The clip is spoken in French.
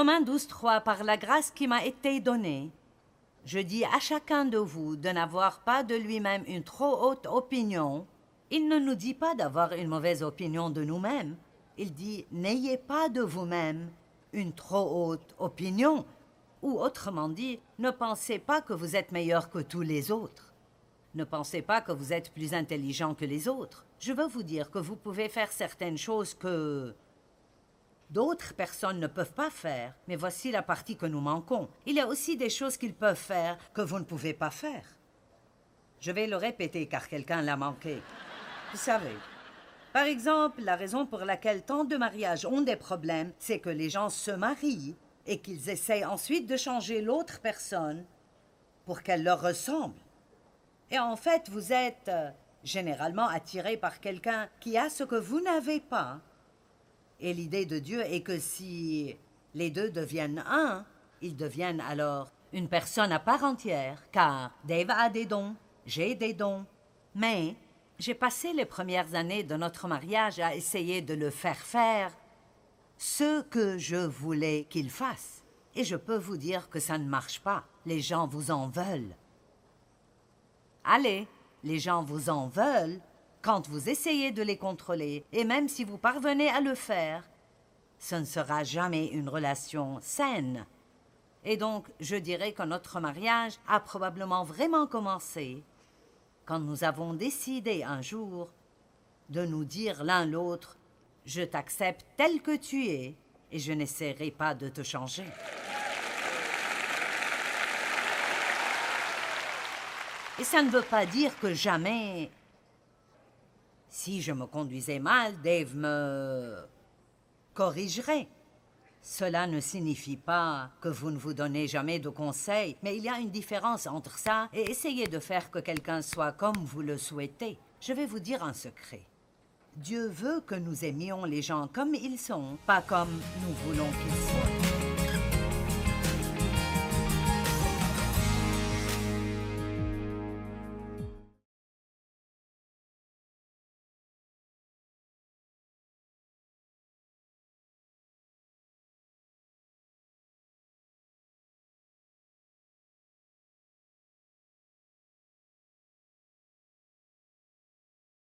Romains 12, 3, par la grâce qui m'a été donnée, je dis à chacun de vous de n'avoir pas de lui-même une trop haute opinion. Il ne nous dit pas d'avoir une mauvaise opinion de nous-mêmes. Il dit n'ayez pas de vous-même une trop haute opinion. Ou autrement dit, ne pensez pas que vous êtes meilleur que tous les autres. Ne pensez pas que vous êtes plus intelligent que les autres. Je veux vous dire que vous pouvez faire certaines choses que d'autres personnes ne peuvent pas faire, mais voici la partie que nous manquons. Il y a aussi des choses qu'ils peuvent faire que vous ne pouvez pas faire. Je vais le répéter car quelqu'un l'a manqué. Vous savez, par exemple, la raison pour laquelle tant de mariages ont des problèmes, c'est que les gens se marient et qu'ils essayent ensuite de changer l'autre personne pour qu'elle leur ressemble. Et en fait, vous êtes euh, généralement attiré par quelqu'un qui a ce que vous n'avez pas. Et l'idée de Dieu est que si les deux deviennent un, ils deviennent alors une personne à part entière, car Dave a des dons, j'ai des dons. Mais j'ai passé les premières années de notre mariage à essayer de le faire faire ce que je voulais qu'il fasse. Et je peux vous dire que ça ne marche pas. Les gens vous en veulent. Allez, les gens vous en veulent quand vous essayez de les contrôler, et même si vous parvenez à le faire, ce ne sera jamais une relation saine. Et donc, je dirais que notre mariage a probablement vraiment commencé quand nous avons décidé un jour de nous dire l'un l'autre Je t'accepte tel que tu es et je n'essaierai pas de te changer. Et ça ne veut pas dire que jamais... Si je me conduisais mal, Dave me corrigerait. Cela ne signifie pas que vous ne vous donnez jamais de conseils, mais il y a une différence entre ça et essayer de faire que quelqu'un soit comme vous le souhaitez. Je vais vous dire un secret. Dieu veut que nous aimions les gens comme ils sont, pas comme nous voulons qu'ils soient.